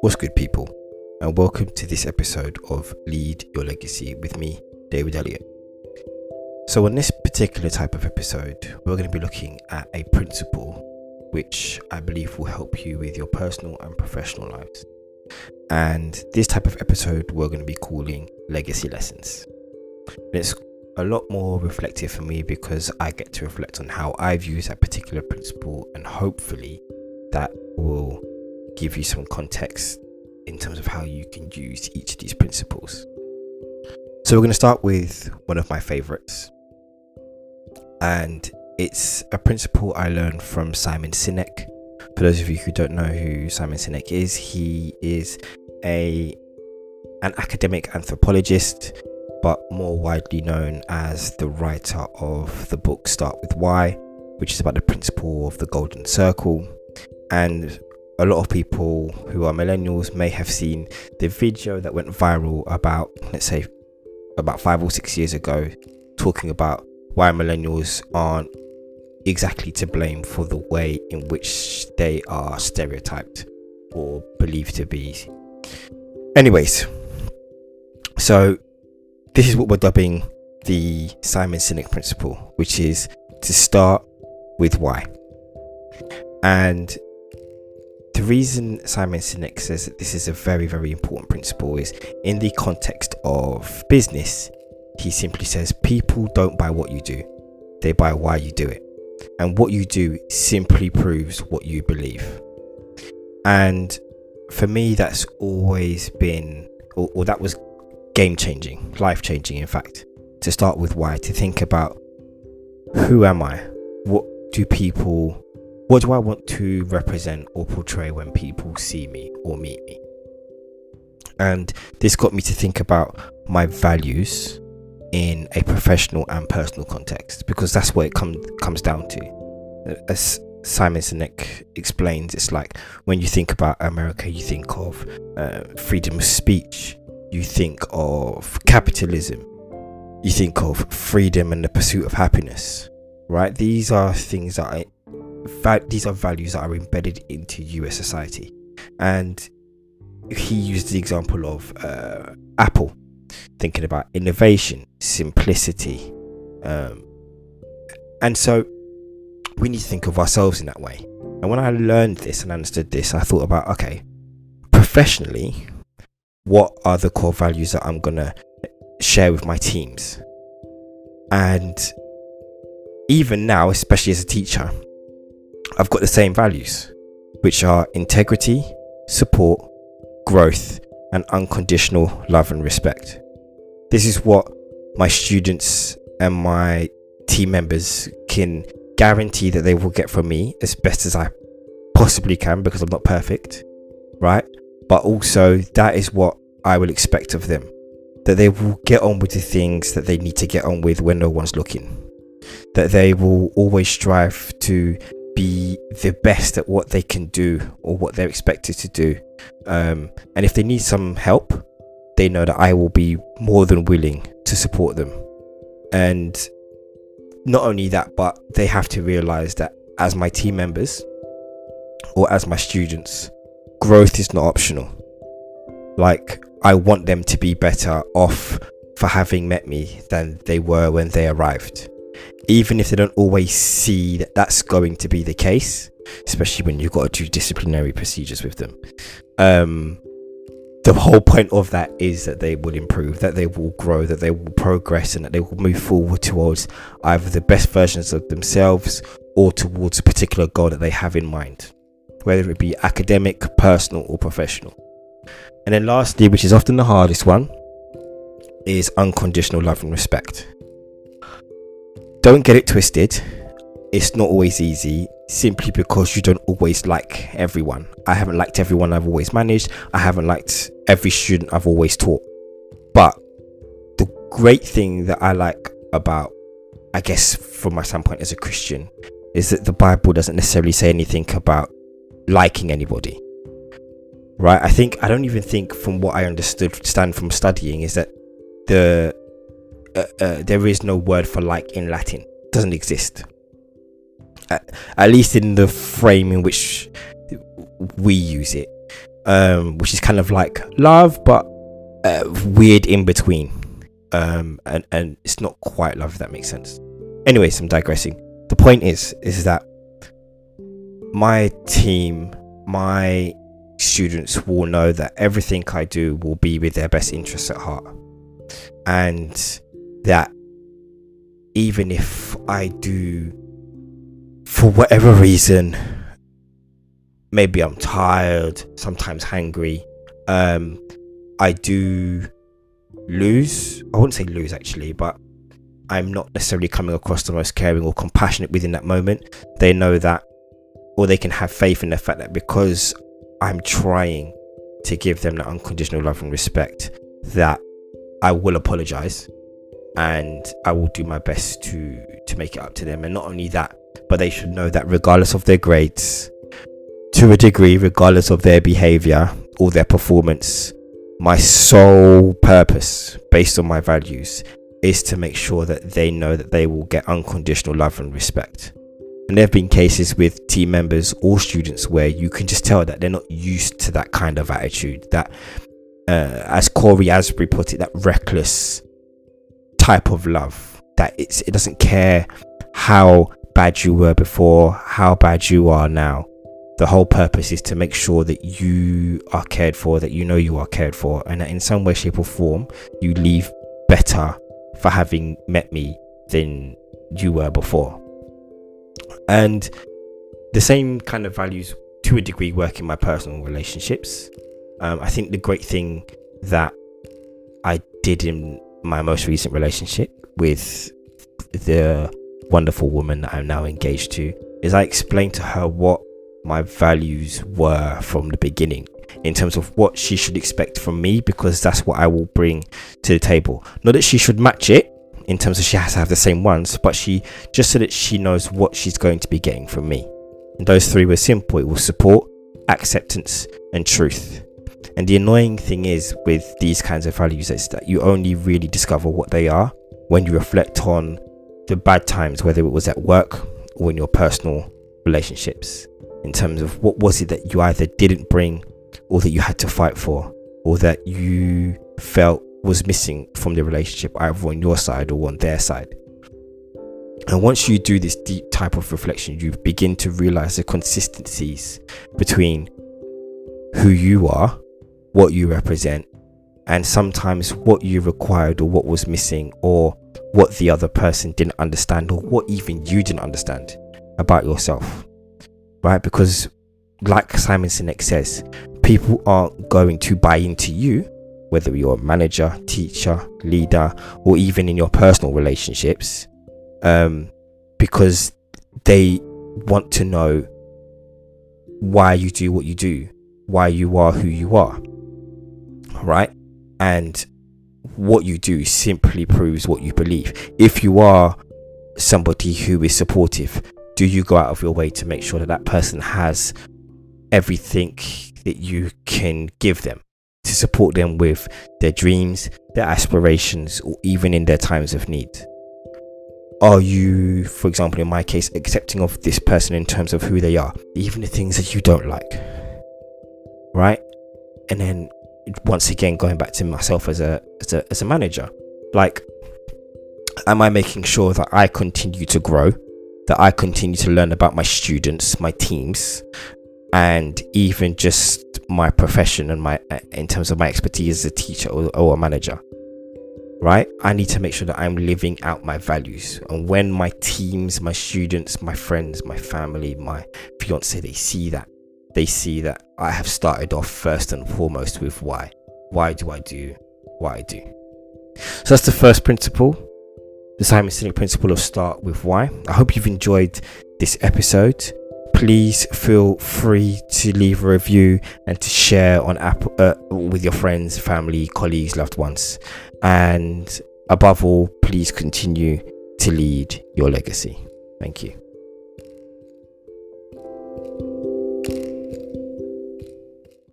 What's good, people, and welcome to this episode of Lead Your Legacy with me, David Elliott. So, on this particular type of episode, we're going to be looking at a principle which I believe will help you with your personal and professional lives. And this type of episode, we're going to be calling Legacy Lessons. It's a lot more reflective for me because I get to reflect on how I've used that particular principle, and hopefully, that will give you some context in terms of how you can use each of these principles. So, we're going to start with one of my favorites, and it's a principle I learned from Simon Sinek. For those of you who don't know who Simon Sinek is, he is a an academic anthropologist, but more widely known as the writer of the book Start with Why, which is about the principle of the golden circle. And a lot of people who are millennials may have seen the video that went viral about, let's say, about five or six years ago, talking about why millennials aren't exactly to blame for the way in which they are stereotyped or believed to be. Anyways, so this is what we're dubbing the Simon Sinek principle, which is to start with why. And the reason Simon Sinek says that this is a very, very important principle is in the context of business. He simply says people don't buy what you do, they buy why you do it. And what you do simply proves what you believe. And for me, that's always been, or, or that was game changing, life changing, in fact, to start with why, to think about who am I? What do people what do I want to represent or portray when people see me or meet me? And this got me to think about my values in a professional and personal context because that's what it com- comes down to. As Simon Sinek explains, it's like when you think about America, you think of uh, freedom of speech, you think of capitalism, you think of freedom and the pursuit of happiness, right? These are things that I these are values that are embedded into US society. And he used the example of uh, Apple, thinking about innovation, simplicity. Um, and so we need to think of ourselves in that way. And when I learned this and understood this, I thought about okay, professionally, what are the core values that I'm going to share with my teams? And even now, especially as a teacher, I've got the same values, which are integrity, support, growth, and unconditional love and respect. This is what my students and my team members can guarantee that they will get from me as best as I possibly can because I'm not perfect, right? But also, that is what I will expect of them that they will get on with the things that they need to get on with when no one's looking, that they will always strive to be the best at what they can do or what they're expected to do. Um, and if they need some help, they know that I will be more than willing to support them. And not only that, but they have to realize that as my team members or as my students, growth is not optional. Like, I want them to be better off for having met me than they were when they arrived even if they don't always see that that's going to be the case, especially when you've got to do disciplinary procedures with them. Um, the whole point of that is that they will improve, that they will grow, that they will progress, and that they will move forward towards either the best versions of themselves or towards a particular goal that they have in mind, whether it be academic, personal, or professional. And then, lastly, which is often the hardest one, is unconditional love and respect don't get it twisted. It's not always easy simply because you don't always like everyone. I haven't liked everyone I've always managed. I haven't liked every student I've always taught. But the great thing that I like about, I guess, from my standpoint as a Christian, is that the Bible doesn't necessarily say anything about liking anybody. Right? I think, I don't even think, from what I understood, stand from studying, is that the uh, uh, there is no word for like in Latin. It doesn't exist. at, at least in the frame in which we use it, um, which is kind of like love, but uh, weird in between. Um, and and it's not quite love. If that makes sense. Anyways, I'm digressing. The point is, is that my team, my students will know that everything I do will be with their best interests at heart, and that even if I do, for whatever reason, maybe I'm tired, sometimes hungry, um, I do lose. I wouldn't say lose actually, but I'm not necessarily coming across the most caring or compassionate within that moment. They know that, or they can have faith in the fact that because I'm trying to give them that unconditional love and respect, that I will apologize and I will do my best to to make it up to them. And not only that, but they should know that regardless of their grades, to a degree, regardless of their behavior or their performance, my sole purpose based on my values is to make sure that they know that they will get unconditional love and respect. And there have been cases with team members or students where you can just tell that they're not used to that kind of attitude. That, uh, as Cory Asbury put it, that reckless type of love. That it's, it doesn't care how bad you were before, how bad you are now. The whole purpose is to make sure that you are cared for, that you know you are cared for, and that in some way, shape, or form, you leave better for having met me than you were before. And the same kind of values to a degree work in my personal relationships. Um, I think the great thing that I did in my most recent relationship with the wonderful woman that I'm now engaged to is I explained to her what my values were from the beginning in terms of what she should expect from me because that's what I will bring to the table. Not that she should match it in terms of she has to have the same ones, but she just so that she knows what she's going to be getting from me. And those three were simple it was support, acceptance, and truth. And the annoying thing is with these kinds of values is that you only really discover what they are when you reflect on the bad times, whether it was at work or in your personal relationships, in terms of what was it that you either didn't bring or that you had to fight for or that you felt was missing from the relationship, either on your side or on their side. And once you do this deep type of reflection, you begin to realize the consistencies between who you are, what you represent, and sometimes what you required or what was missing, or what the other person didn't understand, or what even you didn't understand about yourself. Right? Because, like Simon Sinek says, people aren't going to buy into you whether you're a manager, teacher, leader, or even in your personal relationships, um, because they want to know why you do what you do, why you are who you are, right? And what you do simply proves what you believe. If you are somebody who is supportive, do you go out of your way to make sure that that person has everything that you can give them? To support them with their dreams, their aspirations, or even in their times of need? Are you, for example, in my case, accepting of this person in terms of who they are, even the things that you don't like? Right? And then once again going back to myself as a as a as a manager, like am I making sure that I continue to grow, that I continue to learn about my students, my teams, and even just my profession and my uh, in terms of my expertise as a teacher or, or a manager right? I need to make sure that i'm living out my values. And when my teams my students my friends my family my fiance they see that they see that i have started off first and foremost with why. Why do i do what i do? So that's the first principle the simon sinek principle of start with why. I hope you've enjoyed this episode please feel free to leave a review and to share on app uh, with your friends, family, colleagues, loved ones. And above all, please continue to lead your legacy. Thank you.